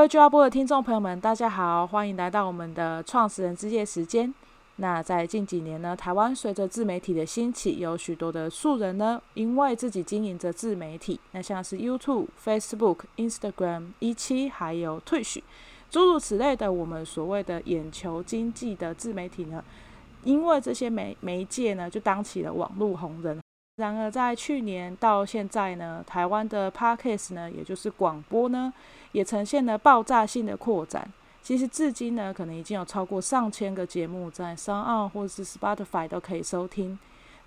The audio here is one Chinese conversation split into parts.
各位 J 播的听众朋友们，大家好，欢迎来到我们的创始人之夜时间。那在近几年呢，台湾随着自媒体的兴起，有许多的素人呢，因为自己经营着自媒体，那像是 YouTube、Facebook、Instagram、一期还有 Twitch，诸如此类的，我们所谓的眼球经济的自媒体呢，因为这些媒媒介呢，就当起了网络红人。然而，在去年到现在呢，台湾的 Podcast 呢，也就是广播呢，也呈现了爆炸性的扩展。其实至今呢，可能已经有超过上千个节目在 s o n 或是 Spotify 都可以收听。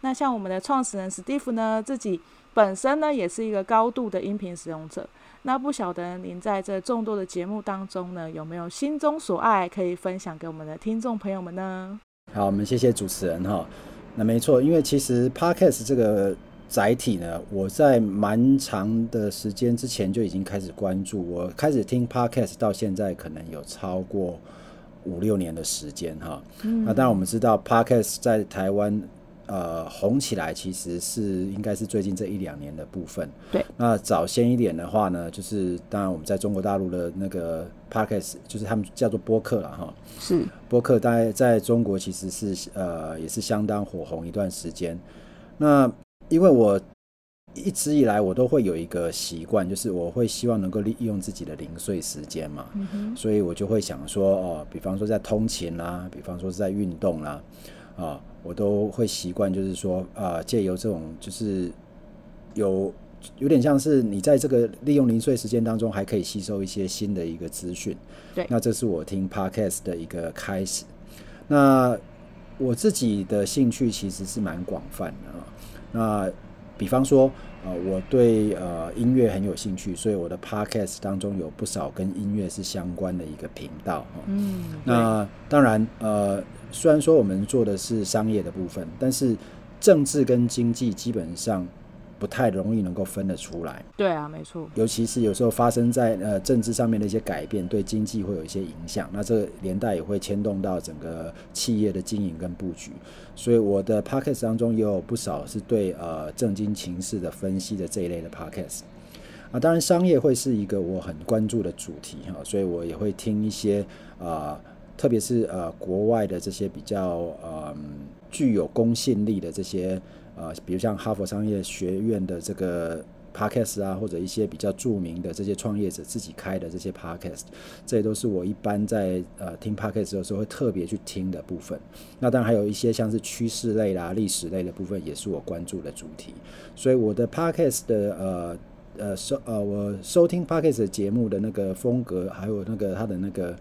那像我们的创始人 Steve 呢，自己本身呢也是一个高度的音频使用者。那不晓得您在这众多的节目当中呢，有没有心中所爱可以分享给我们的听众朋友们呢？好，我们谢谢主持人哈。那没错，因为其实 Podcast 这个。载体呢，我在蛮长的时间之前就已经开始关注，我开始听 Podcast 到现在可能有超过五六年的时间哈。嗯、那当然我们知道 Podcast 在台湾呃红起来，其实是应该是最近这一两年的部分。对。那早先一点的话呢，就是当然我们在中国大陆的那个 Podcast，就是他们叫做播客了哈。是。播客大概在中国其实是呃也是相当火红一段时间。那因为我一直以来我都会有一个习惯，就是我会希望能够利用自己的零碎时间嘛，嗯、所以我就会想说，哦，比方说在通勤啦、啊，比方说是在运动啦、啊，啊，我都会习惯，就是说，啊，借由这种，就是有有点像是你在这个利用零碎时间当中，还可以吸收一些新的一个资讯。对，那这是我听 Podcast 的一个开始。那我自己的兴趣其实是蛮广泛的啊。那比方说，呃，我对呃音乐很有兴趣，所以我的 podcast 当中有不少跟音乐是相关的一个频道。嗯，那当然，呃，虽然说我们做的是商业的部分，但是政治跟经济基本上。不太容易能够分得出来。对啊，没错。尤其是有时候发生在呃政治上面的一些改变，对经济会有一些影响。那这个连带也会牵动到整个企业的经营跟布局。所以我的 podcast 当中也有不少是对呃政经情势的分析的这一类的 podcast。啊，当然商业会是一个我很关注的主题哈，所以我也会听一些啊、呃，特别是呃国外的这些比较呃具有公信力的这些。呃，比如像哈佛商业学院的这个 podcast 啊，或者一些比较著名的这些创业者自己开的这些 podcast，这也都是我一般在呃听 podcast 的时候会特别去听的部分。那当然还有一些像是趋势类啦、历史类的部分，也是我关注的主题。所以我的 podcast 的呃呃收呃我收听 podcast 节目的那个风格，还有那个它的那个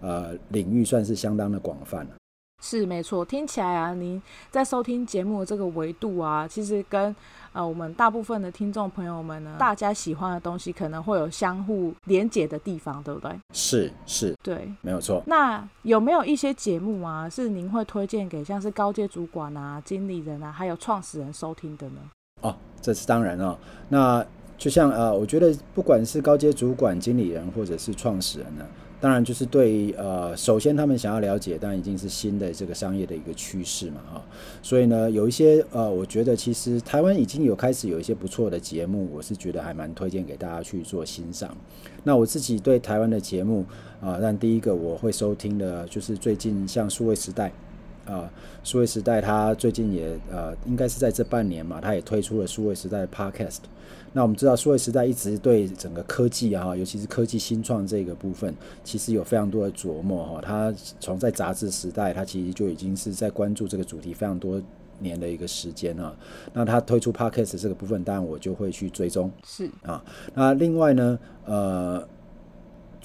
呃领域，算是相当的广泛。是没错，听起来啊，您在收听节目的这个维度啊，其实跟呃我们大部分的听众朋友们呢，大家喜欢的东西可能会有相互连结的地方，对不对？是是，对，没有错。那有没有一些节目啊，是您会推荐给像是高阶主管啊、经理人啊，还有创始人收听的呢？哦，这是当然哦。那就像呃，我觉得不管是高阶主管、经理人，或者是创始人呢。当然，就是对呃，首先他们想要了解，当然已经是新的这个商业的一个趋势嘛，哈。所以呢，有一些呃，我觉得其实台湾已经有开始有一些不错的节目，我是觉得还蛮推荐给大家去做欣赏。那我自己对台湾的节目啊，但第一个我会收听的就是最近像数位时代啊，数位时代它最近也呃，应该是在这半年嘛，它也推出了数位时代 Podcast。那我们知道，数位时代一直对整个科技啊，尤其是科技新创这个部分，其实有非常多的琢磨哈。它从在杂志时代，它其实就已经是在关注这个主题非常多年的一个时间啊。那他推出 Podcast 这个部分，当然我就会去追踪。是啊，那另外呢，呃。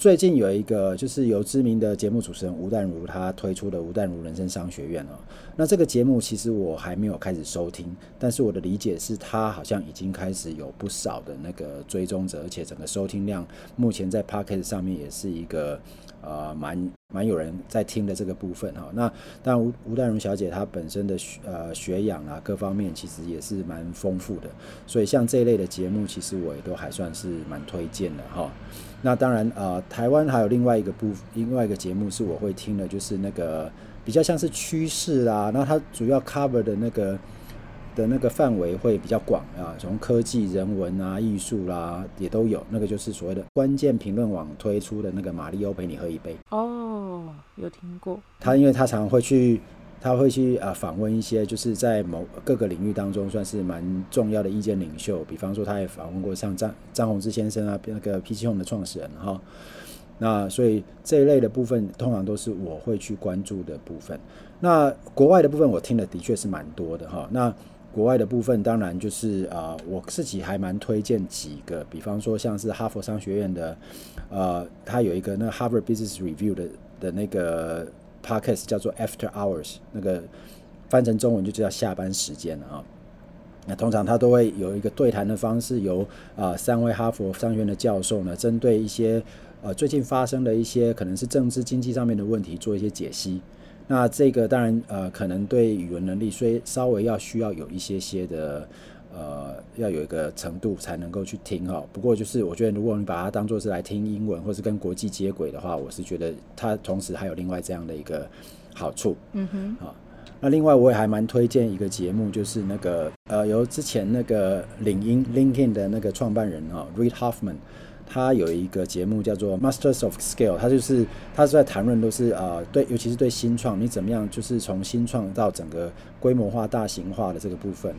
最近有一个就是由知名的节目主持人吴淡如他推出的吴淡如人生商学院哦，那这个节目其实我还没有开始收听，但是我的理解是他好像已经开始有不少的那个追踪者，而且整个收听量目前在 Podcast 上面也是一个呃蛮蛮有人在听的这个部分哈。那当然吴吴淡如小姐她本身的学呃学养啊各方面其实也是蛮丰富的，所以像这一类的节目其实我也都还算是蛮推荐的哈。那当然，呃，台湾还有另外一个部，另外一个节目是我会听的，就是那个比较像是趋势啦。那它主要 cover 的那个的那个范围会比较广啊，从科技、人文啊、艺术啦也都有。那个就是所谓的关键评论网推出的那个马里欧陪你喝一杯。哦，有听过。他因为他常常会去。他会去啊访问一些就是在某各个领域当中算是蛮重要的意见领袖，比方说他也访问过像张张宏志先生啊，那个 PC Home 的创始人哈。那所以这一类的部分通常都是我会去关注的部分。那国外的部分我听的的确是蛮多的哈。那国外的部分当然就是啊，我自己还蛮推荐几个，比方说像是哈佛商学院的，呃，他有一个那 Harvard Business Review 的的那个。Podcast 叫做 After Hours，那个翻成中文就叫下班时间啊。那通常他都会有一个对谈的方式，由啊三位哈佛商学院的教授呢，针对一些呃最近发生的一些可能是政治经济上面的问题做一些解析。那这个当然呃可能对语文能力虽稍微要需要有一些些的。呃，要有一个程度才能够去听哈。不过就是我觉得，如果你把它当做是来听英文，或是跟国际接轨的话，我是觉得它同时还有另外这样的一个好处。嗯哼。好，那另外我也还蛮推荐一个节目，就是那个呃，由之前那个领英 LinkedIn 的那个创办人啊，Reid Hoffman。他有一个节目叫做 Masters of Scale，他就是他是在谈论都是啊对，尤其是对新创，你怎么样就是从新创到整个规模化、大型化的这个部分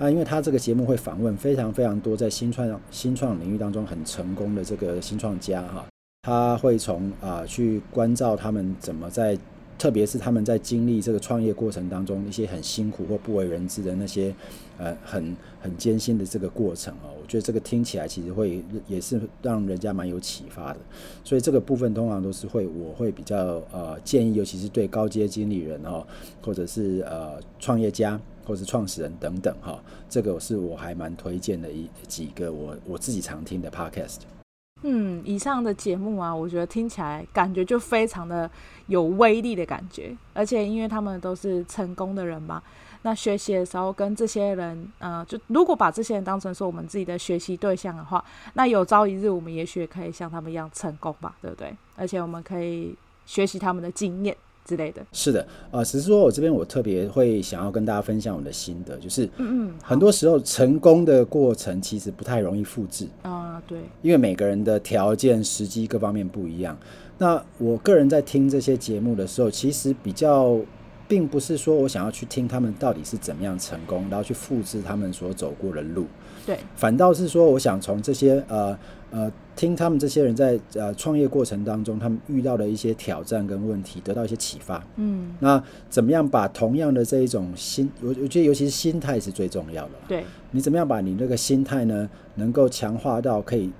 啊，因为他这个节目会访问非常非常多在新创新创领域当中很成功的这个新创家哈，他会从啊、去关照他们怎么在。特别是他们在经历这个创业过程当中，一些很辛苦或不为人知的那些，呃，很很艰辛的这个过程哦，我觉得这个听起来其实会也是让人家蛮有启发的。所以这个部分通常都是会，我会比较呃建议，尤其是对高阶经理人哦，或者是呃创业家或者是创始人等等哈，这个是我还蛮推荐的一几个我我自己常听的 podcast。嗯，以上的节目啊，我觉得听起来感觉就非常的有威力的感觉，而且因为他们都是成功的人嘛，那学习的时候跟这些人，呃，就如果把这些人当成是我们自己的学习对象的话，那有朝一日我们也许可以像他们一样成功吧，对不对？而且我们可以学习他们的经验。之类的，是的，啊、呃，只是说我这边我特别会想要跟大家分享我的心得，就是，嗯嗯，很多时候成功的过程其实不太容易复制啊，对，因为每个人的条件、时机各方面不一样。那我个人在听这些节目的时候，其实比较，并不是说我想要去听他们到底是怎么样成功，然后去复制他们所走过的路。对，反倒是说，我想从这些呃呃，听他们这些人在呃创业过程当中，他们遇到的一些挑战跟问题，得到一些启发。嗯，那怎么样把同样的这一种心，我我觉得尤其是心态是最重要的。对，你怎么样把你那个心态呢，能够强化到可以。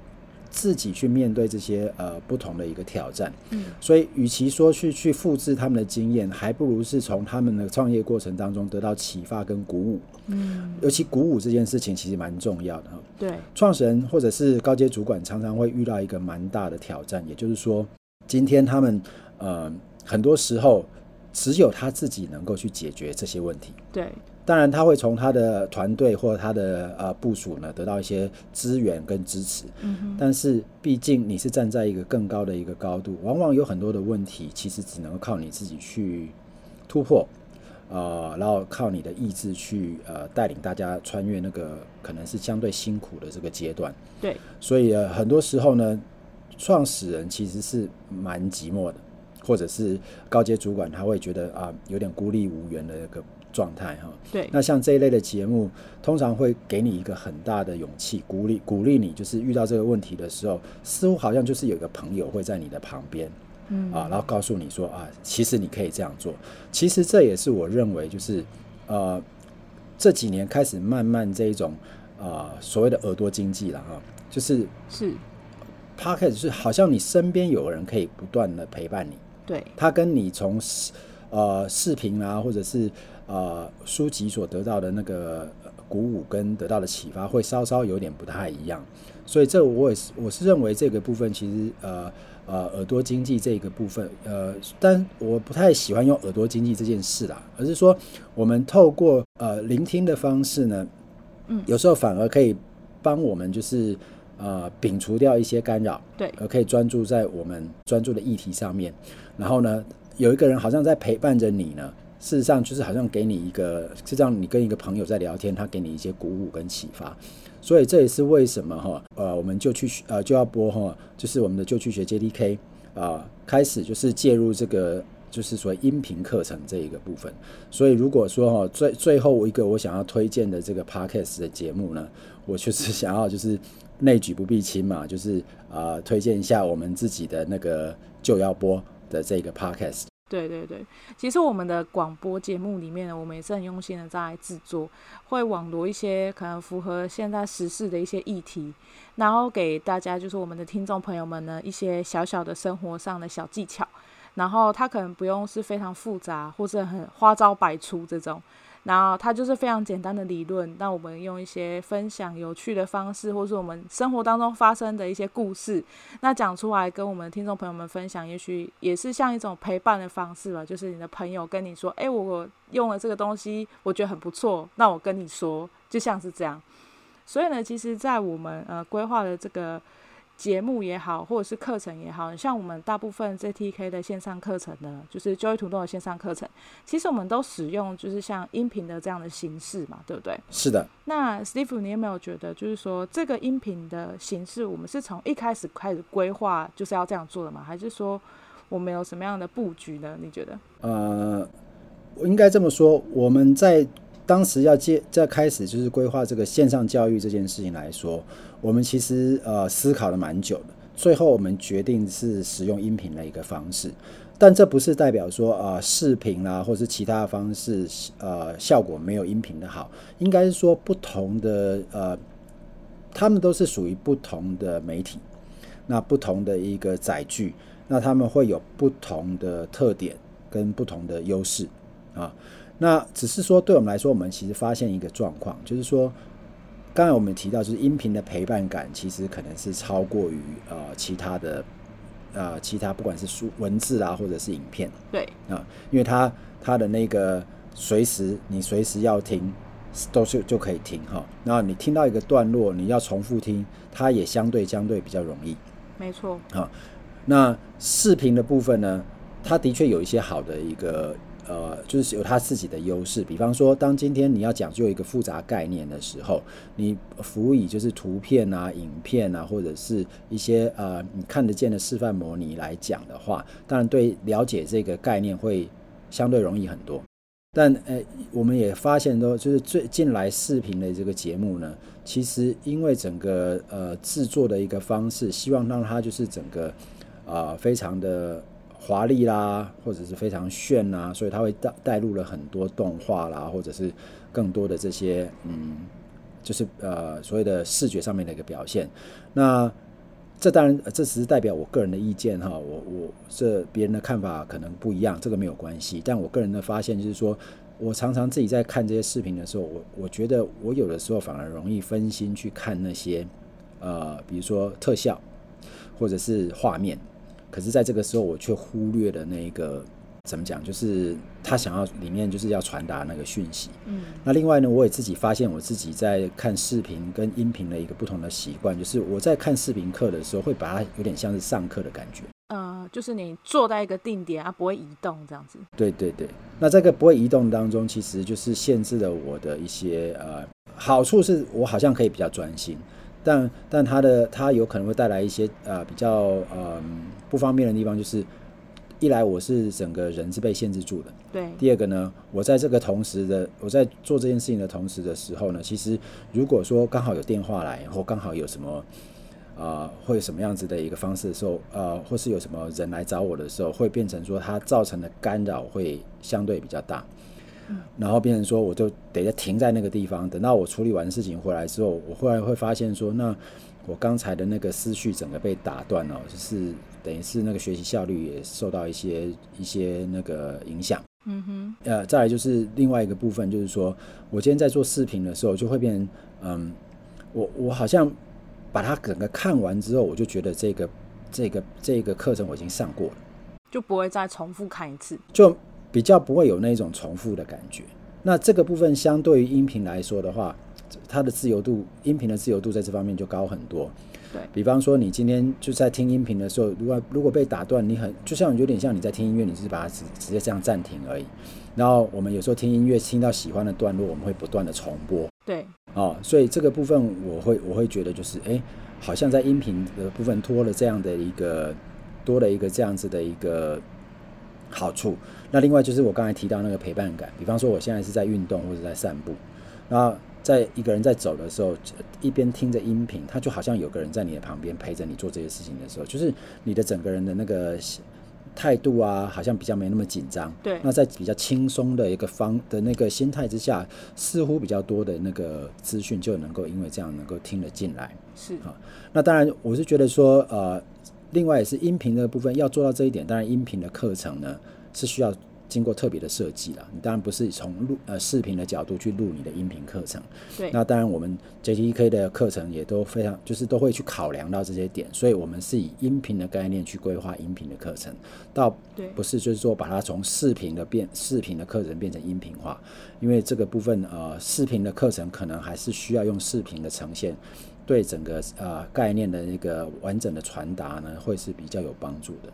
自己去面对这些呃不同的一个挑战，嗯，所以与其说去去复制他们的经验，还不如是从他们的创业过程当中得到启发跟鼓舞，嗯，尤其鼓舞这件事情其实蛮重要的哈。对，创始人或者是高阶主管常常会遇到一个蛮大的挑战，也就是说，今天他们呃很多时候只有他自己能够去解决这些问题，对。当然，他会从他的团队或者他的呃部署呢得到一些资源跟支持。但是，毕竟你是站在一个更高的一个高度，往往有很多的问题，其实只能靠你自己去突破，呃，然后靠你的意志去呃带领大家穿越那个可能是相对辛苦的这个阶段。对。所以，呃，很多时候呢，创始人其实是蛮寂寞的，或者是高阶主管他会觉得啊、呃、有点孤立无援的那个。状态哈，对，那像这一类的节目，通常会给你一个很大的勇气，鼓励鼓励你，就是遇到这个问题的时候，似乎好像就是有一个朋友会在你的旁边，嗯。啊，然后告诉你说啊，其实你可以这样做。其实这也是我认为，就是呃这几年开始慢慢这一种所谓的耳朵经济了哈，就是是。Podcast 就是好像你身边有人可以不断的陪伴你，对，他跟你从呃视频啊或者是。呃，书籍所得到的那个鼓舞跟得到的启发会稍稍有点不太一样，所以这我也是我是认为这个部分其实呃呃耳朵经济这个部分呃，但我不太喜欢用耳朵经济这件事啦，而是说我们透过呃聆听的方式呢，嗯，有时候反而可以帮我们就是呃摒除掉一些干扰，对，而可以专注在我们专注的议题上面，然后呢，有一个人好像在陪伴着你呢。事实上就是好像给你一个，就像你跟一个朋友在聊天，他给你一些鼓舞跟启发。所以这也是为什么哈，呃，我们就去呃就要播哈，就是我们的就去学 JDK 啊，开始就是介入这个就是所谓音频课程这一个部分。所以如果说哈最最后一个我想要推荐的这个 Podcast 的节目呢，我就是想要就是内举不避亲嘛，就是啊、推荐一下我们自己的那个就要播的这个 Podcast。对对对，其实我们的广播节目里面呢，我们也是很用心的在制作，会网罗一些可能符合现在时事的一些议题，然后给大家就是我们的听众朋友们呢一些小小的生活上的小技巧，然后它可能不用是非常复杂或是很花招百出这种。然后它就是非常简单的理论，那我们用一些分享有趣的方式，或是我们生活当中发生的一些故事，那讲出来跟我们听众朋友们分享，也许也是像一种陪伴的方式吧。就是你的朋友跟你说：“诶，我用了这个东西，我觉得很不错。”那我跟你说，就像是这样。所以呢，其实，在我们呃规划的这个。节目也好，或者是课程也好，像我们大部分 JTK 的线上课程呢，就是就业图动的线上课程，其实我们都使用就是像音频的这样的形式嘛，对不对？是的。那 Steve，你有没有觉得，就是说这个音频的形式，我们是从一开始开始规划就是要这样做的吗？还是说我们有什么样的布局呢？你觉得？呃，我应该这么说，我们在。当时要接在开始就是规划这个线上教育这件事情来说，我们其实呃思考了蛮久的，最后我们决定是使用音频的一个方式，但这不是代表说啊、呃、视频啦或是其他方式呃效果没有音频的好，应该是说不同的呃，他们都是属于不同的媒体，那不同的一个载具，那他们会有不同的特点跟不同的优势啊。那只是说，对我们来说，我们其实发现一个状况，就是说，刚才我们提到，就是音频的陪伴感，其实可能是超过于呃其他的呃其他，不管是书文字啊，或者是影片，对啊，因为它它的那个随时你随时要听，都是就可以听哈。那你听到一个段落，你要重复听，它也相对相对比较容易，没错啊。那视频的部分呢，它的确有一些好的一个。呃，就是有它自己的优势。比方说，当今天你要讲究一个复杂概念的时候，你辅以就是图片啊、影片啊，或者是一些呃你看得见的示范模拟来讲的话，当然对了解这个概念会相对容易很多。但呃，我们也发现都就是最近来视频的这个节目呢，其实因为整个呃制作的一个方式，希望让它就是整个啊、呃、非常的。华丽啦，或者是非常炫呐，所以它会带带入了很多动画啦，或者是更多的这些嗯，就是呃所谓的视觉上面的一个表现。那这当然这只是代表我个人的意见哈，我我这别人的看法可能不一样，这个没有关系。但我个人的发现就是说，我常常自己在看这些视频的时候，我我觉得我有的时候反而容易分心去看那些呃，比如说特效或者是画面。可是，在这个时候，我却忽略了那一个怎么讲，就是他想要里面就是要传达那个讯息。嗯，那另外呢，我也自己发现我自己在看视频跟音频的一个不同的习惯，就是我在看视频课的时候，会把它有点像是上课的感觉。呃，就是你坐在一个定点，它不会移动这样子。对对对，那这个不会移动当中，其实就是限制了我的一些呃好处，是我好像可以比较专心。但但它的它有可能会带来一些呃比较呃不方便的地方，就是一来我是整个人是被限制住的，对。第二个呢，我在这个同时的我在做这件事情的同时的时候呢，其实如果说刚好有电话来，或刚好有什么啊、呃，会有什么样子的一个方式的时候，呃，或是有什么人来找我的时候，会变成说它造成的干扰会相对比较大。然后变成说，我就得停在那个地方，等到我处理完事情回来之后，我后来会发现说，那我刚才的那个思绪整个被打断了，就是等于是那个学习效率也受到一些一些那个影响。嗯哼。呃，再来就是另外一个部分，就是说我今天在做视频的时候，就会变成，嗯，我我好像把它整个看完之后，我就觉得这个这个这个课程我已经上过了，就不会再重复看一次。就。比较不会有那种重复的感觉。那这个部分相对于音频来说的话，它的自由度，音频的自由度在这方面就高很多。对，比方说，你今天就在听音频的时候，如果如果被打断，你很就像有点像你在听音乐，你只是把它直直接这样暂停而已。然后我们有时候听音乐听到喜欢的段落，我们会不断的重播。对，哦，所以这个部分我会我会觉得就是，哎，好像在音频的部分多了这样的一个多了一个这样子的一个好处。那另外就是我刚才提到那个陪伴感，比方说我现在是在运动或者在散步，然后在一个人在走的时候，一边听着音频，他就好像有个人在你的旁边陪着你做这些事情的时候，就是你的整个人的那个。态度啊，好像比较没那么紧张。对，那在比较轻松的一个方的那个心态之下，似乎比较多的那个资讯就能够因为这样能够听得进来。是啊，那当然我是觉得说，呃，另外也是音频的部分要做到这一点，当然音频的课程呢是需要。经过特别的设计了，你当然不是从录呃视频的角度去录你的音频课程。对，那当然我们 JTK 的课程也都非常，就是都会去考量到这些点，所以我们是以音频的概念去规划音频的课程，倒不是就是说把它从视频的变视频的课程变成音频化，因为这个部分呃视频的课程可能还是需要用视频的呈现，对整个呃概念的那个完整的传达呢会是比较有帮助的。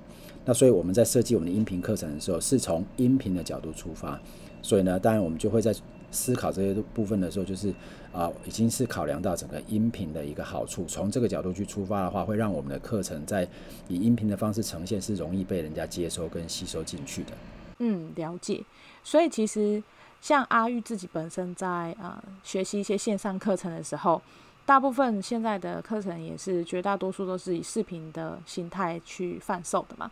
那所以我们在设计我们的音频课程的时候，是从音频的角度出发，所以呢，当然我们就会在思考这些部分的时候，就是啊、已经是考量到整个音频的一个好处，从这个角度去出发的话，会让我们的课程在以音频的方式呈现，是容易被人家接收跟吸收进去的。嗯，了解。所以其实像阿玉自己本身在啊、学习一些线上课程的时候。大部分现在的课程也是绝大多数都是以视频的形态去贩售的嘛。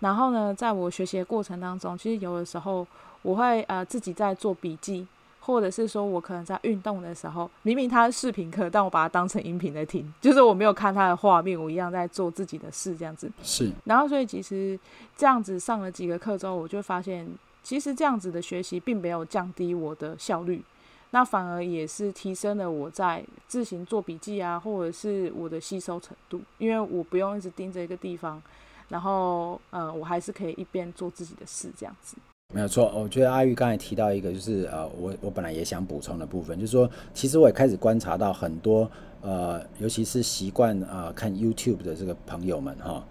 然后呢，在我学习的过程当中，其实有的时候我会呃自己在做笔记，或者是说我可能在运动的时候，明明它是视频课，但我把它当成音频在听，就是我没有看它的画面，我一样在做自己的事这样子。是。然后所以其实这样子上了几个课之后，我就发现，其实这样子的学习并没有降低我的效率。那反而也是提升了我在自行做笔记啊，或者是我的吸收程度，因为我不用一直盯着一个地方，然后呃，我还是可以一边做自己的事这样子。没有错，我觉得阿玉刚才提到一个，就是呃，我我本来也想补充的部分，就是说，其实我也开始观察到很多呃，尤其是习惯啊看 YouTube 的这个朋友们哈。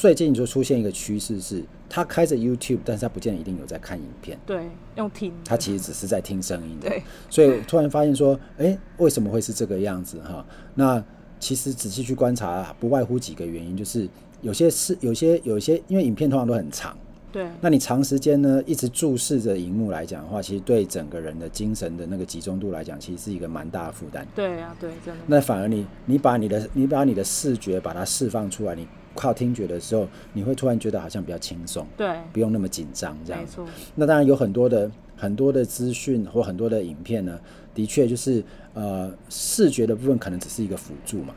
最近就出现一个趋势是，他开着 YouTube，但是他不见得一定有在看影片。对，用听。他其实只是在听声音。对。所以突然发现说，哎，为什么会是这个样子哈？那其实仔细去观察，不外乎几个原因，就是有些是有些有些，因为影片通常都很长。对。那你长时间呢一直注视着荧幕来讲的话，其实对整个人的精神的那个集中度来讲，其实是一个蛮大的负担。对啊，对，真的。那反而你你把你的你把你的视觉把它释放出来，你。靠听觉的时候，你会突然觉得好像比较轻松，对，不用那么紧张这样。没错。那当然有很多的很多的资讯或很多的影片呢，的确就是呃视觉的部分可能只是一个辅助嘛，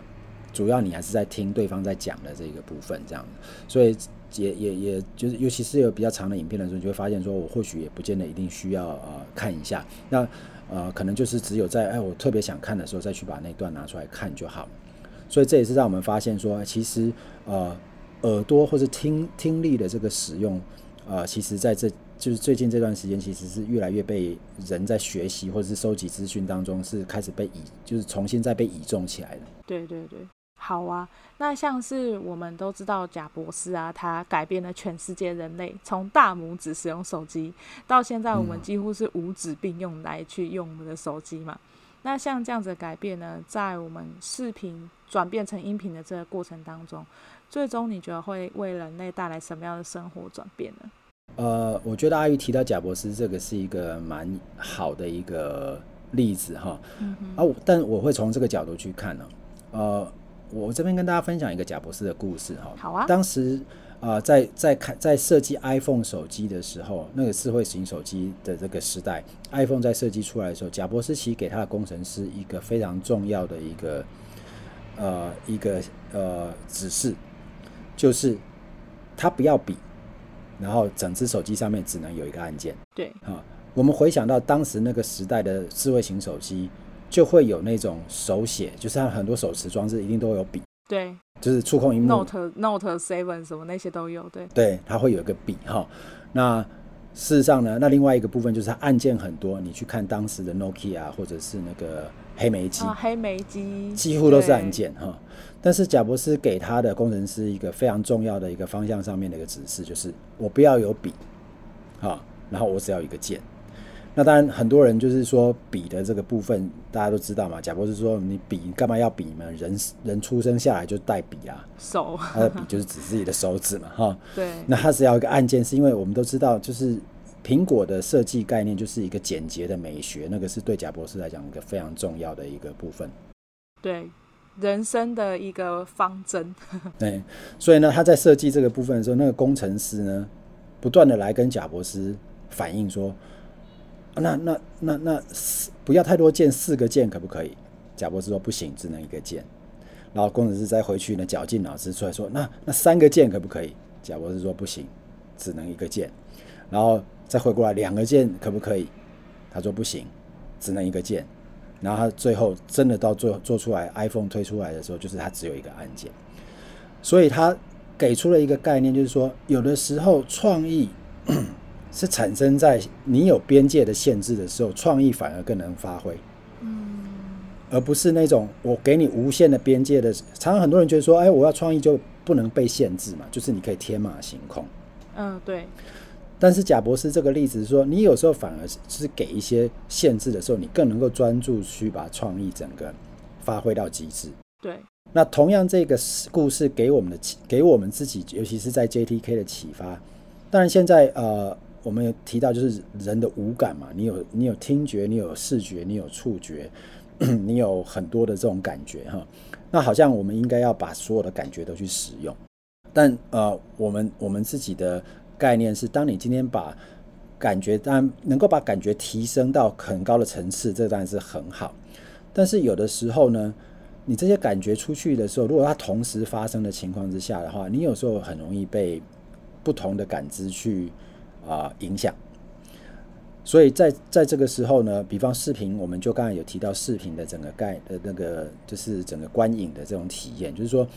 主要你还是在听对方在讲的这个部分这样。所以也也也就是尤其是有比较长的影片的时候，你就会发现说我或许也不见得一定需要呃看一下，那呃可能就是只有在哎我特别想看的时候再去把那段拿出来看就好。所以这也是让我们发现说，其实呃耳朵或是听听力的这个使用，呃，其实在这就是最近这段时间，其实是越来越被人在学习或者是收集资讯当中是开始被倚，就是重新再被倚重起来的。对对对，好啊。那像是我们都知道贾博士啊，他改变了全世界人类，从大拇指使用手机到现在我们几乎是五指并用来去用我们的手机嘛。那像这样子的改变呢，在我们视频转变成音频的这个过程当中，最终你觉得会为人类带来什么样的生活转变呢？呃，我觉得阿玉提到贾博士这个是一个蛮好的一个例子哈。啊，但我会从这个角度去看呢。呃，我这边跟大家分享一个贾博士的故事哈。好啊。当时。啊、呃，在在开在设计 iPhone 手机的时候，那个智慧型手机的这个时代，iPhone 在设计出来的时候，贾博士其实给他的工程师一个非常重要的一个呃一个呃指示，就是他不要比，然后整只手机上面只能有一个按键。对，啊，我们回想到当时那个时代的智慧型手机，就会有那种手写，就是它很多手持装置一定都有笔。对。就是触控荧幕，Note Note Seven 什么那些都有，对对，它会有一个笔哈。那事实上呢，那另外一个部分就是它按键很多。你去看当时的 Nokia 或者是那个黑莓机，啊，黑莓机几乎都是按键哈。但是贾博士给他的工程师一个非常重要的一个方向上面的一个指示，就是我不要有笔，啊，然后我只要一个键。那当然，很多人就是说比的这个部分，大家都知道嘛。贾博士说：“你比干嘛要比嘛？人人出生下来就带笔啊，手他的笔就是指自己的手指嘛，哈。对。那他只要一个按键，是因为我们都知道，就是苹果的设计概念就是一个简洁的美学，那个是对贾博士来讲一个非常重要的一个部分。对，人生的一个方针。对，所以呢，他在设计这个部分的时候，那个工程师呢，不断的来跟贾博士反映说。那那那那四不要太多键，四个键可不可以？贾博士说不行，只能一个键。然后工程师再回去呢，绞尽脑汁出来说，那那三个键可不可以？贾博士说不行，只能一个键。然后再回过来，两个键可不可以？他说不行，只能一个键。然后他最后真的到最后做出来 iPhone 推出来的时候，就是他只有一个按键。所以他给出了一个概念，就是说有的时候创意。是产生在你有边界的限制的时候，创意反而更能发挥，嗯，而不是那种我给你无限的边界的。常常很多人觉得说，哎，我要创意就不能被限制嘛，就是你可以天马行空，嗯，对。但是贾博士这个例子说，你有时候反而是给一些限制的时候，你更能够专注去把创意整个发挥到极致。对。那同样，这个故事给我们的启，给我们自己，尤其是在 JTK 的启发。当然，现在呃。我们有提到，就是人的五感嘛，你有你有听觉，你有视觉，你有触觉，你有很多的这种感觉哈。那好像我们应该要把所有的感觉都去使用，但呃，我们我们自己的概念是，当你今天把感觉，当然能够把感觉提升到很高的层次，这当然是很好。但是有的时候呢，你这些感觉出去的时候，如果它同时发生的情况之下的话，你有时候很容易被不同的感知去。啊、呃，影响。所以在在这个时候呢，比方视频，我们就刚才有提到视频的整个概的那个，就是整个观影的这种体验，就是说，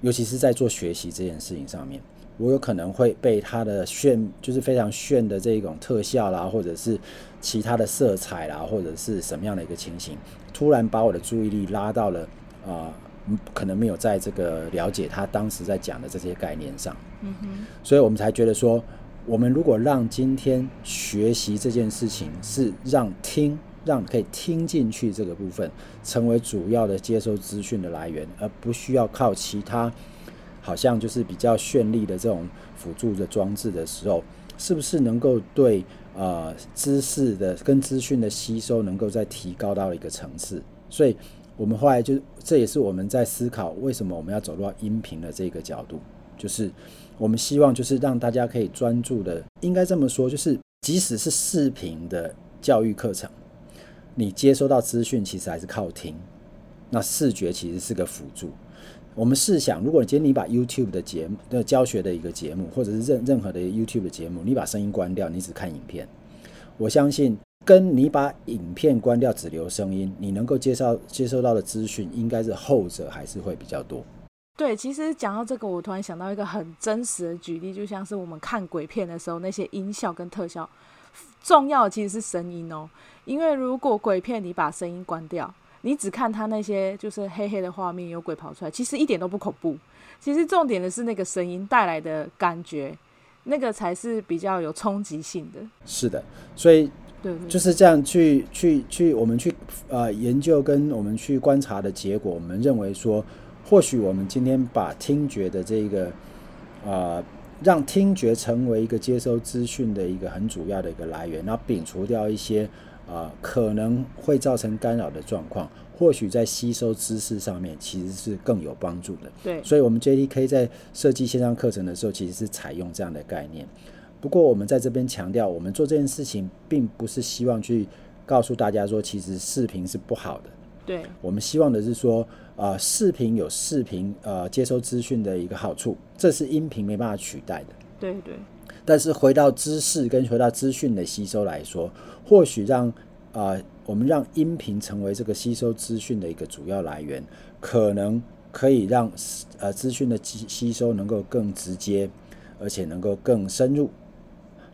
尤其是在做学习这件事情上面，我有可能会被它的炫，就是非常炫的这种特效啦，或者是其他的色彩啦，或者是什么样的一个情形，突然把我的注意力拉到了啊、呃，可能没有在这个了解他当时在讲的这些概念上。嗯哼，所以我们才觉得说。我们如果让今天学习这件事情是让听，让可以听进去这个部分成为主要的接收资讯的来源，而不需要靠其他好像就是比较绚丽的这种辅助的装置的时候，是不是能够对呃知识的跟资讯的吸收能够再提高到一个层次？所以我们后来就这也是我们在思考为什么我们要走到音频的这个角度，就是。我们希望就是让大家可以专注的，应该这么说，就是即使是视频的教育课程，你接收到资讯其实还是靠听，那视觉其实是个辅助。我们试想，如果今天你把 YouTube 的节目的教学的一个节目，或者是任任何的 YouTube 的节目，你把声音关掉，你只看影片，我相信跟你把影片关掉只留声音，你能够接受接收到的资讯，应该是后者还是会比较多。对，其实讲到这个，我突然想到一个很真实的举例，就像是我们看鬼片的时候，那些音效跟特效，重要的其实是声音哦。因为如果鬼片你把声音关掉，你只看它那些就是黑黑的画面，有鬼跑出来，其实一点都不恐怖。其实重点的是那个声音带来的感觉，那个才是比较有冲击性的。是的，所以对，就是这样去去去，我们去呃研究跟我们去观察的结果，我们认为说。或许我们今天把听觉的这个，啊、呃，让听觉成为一个接收资讯的一个很主要的一个来源，然后摒除掉一些啊、呃、可能会造成干扰的状况，或许在吸收知识上面其实是更有帮助的。对，所以，我们 JDK 在设计线上课程的时候，其实是采用这样的概念。不过，我们在这边强调，我们做这件事情，并不是希望去告诉大家说，其实视频是不好的。对，我们希望的是说。啊、呃，视频有视频呃接收资讯的一个好处，这是音频没办法取代的。对对。但是回到知识跟回到资讯的吸收来说，或许让啊、呃、我们让音频成为这个吸收资讯的一个主要来源，可能可以让呃资讯的吸吸收能够更直接，而且能够更深入。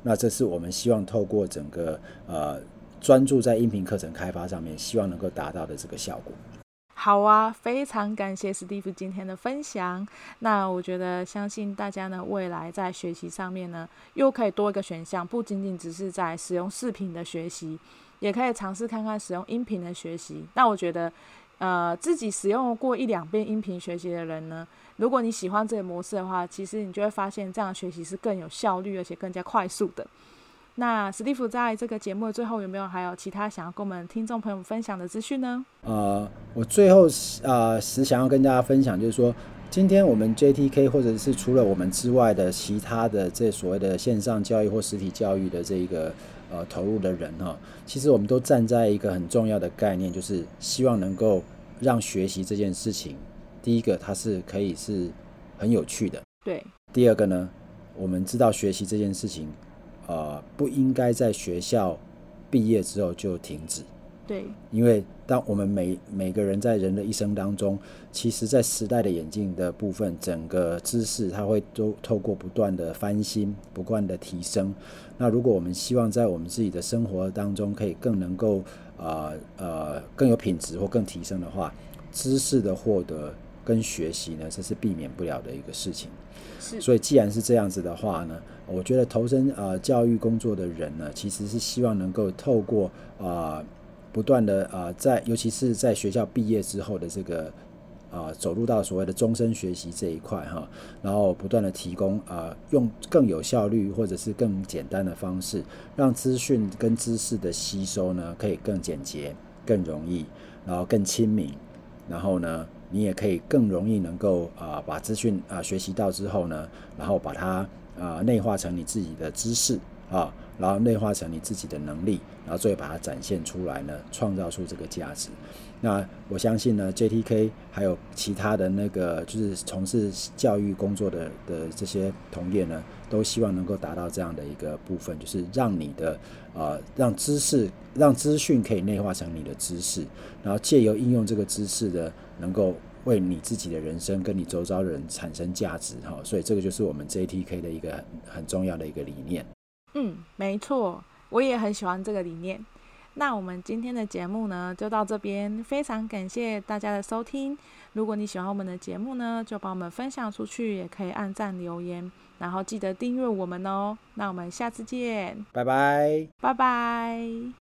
那这是我们希望透过整个呃专注在音频课程开发上面，希望能够达到的这个效果。好啊，非常感谢史蒂夫今天的分享。那我觉得，相信大家呢，未来在学习上面呢，又可以多一个选项，不仅仅只是在使用视频的学习，也可以尝试看看使用音频的学习。那我觉得，呃，自己使用过一两遍音频学习的人呢，如果你喜欢这个模式的话，其实你就会发现这样学习是更有效率，而且更加快速的。那史蒂夫在这个节目的最后有没有还有其他想要跟我们听众朋友分享的资讯呢？呃，我最后呃是想要跟大家分享，就是说今天我们 JTK 或者是除了我们之外的其他的这所谓的线上教育或实体教育的这一个呃投入的人哈，其实我们都站在一个很重要的概念，就是希望能够让学习这件事情，第一个它是可以是很有趣的，对。第二个呢，我们知道学习这件事情。呃，不应该在学校毕业之后就停止。对，因为当我们每每个人在人的一生当中，其实，在时代的演进的部分，整个知识它会都透过不断的翻新、不断的提升。那如果我们希望在我们自己的生活当中可以更能够呃呃更有品质或更提升的话，知识的获得跟学习呢，这是避免不了的一个事情。是，所以既然是这样子的话呢，我觉得投身呃教育工作的人呢，其实是希望能够透过啊、呃、不断的啊、呃、在尤其是在学校毕业之后的这个啊、呃、走入到所谓的终身学习这一块哈，然后不断的提供啊、呃、用更有效率或者是更简单的方式，让资讯跟知识的吸收呢可以更简洁、更容易，然后更亲民，然后呢。你也可以更容易能够啊、把资讯啊学习到之后呢，然后把它啊、内化成你自己的知识啊，然后内化成你自己的能力，然后最后把它展现出来呢，创造出这个价值。那我相信呢，JTK 还有其他的那个就是从事教育工作的的这些同业呢，都希望能够达到这样的一个部分，就是让你的呃让知识让资讯可以内化成你的知识，然后借由应用这个知识的，能够为你自己的人生跟你周遭的人产生价值哈。所以这个就是我们 JTK 的一个很很重要的一个理念。嗯，没错，我也很喜欢这个理念。那我们今天的节目呢，就到这边。非常感谢大家的收听。如果你喜欢我们的节目呢，就帮我们分享出去，也可以按赞留言，然后记得订阅我们哦。那我们下次见，拜拜，拜拜。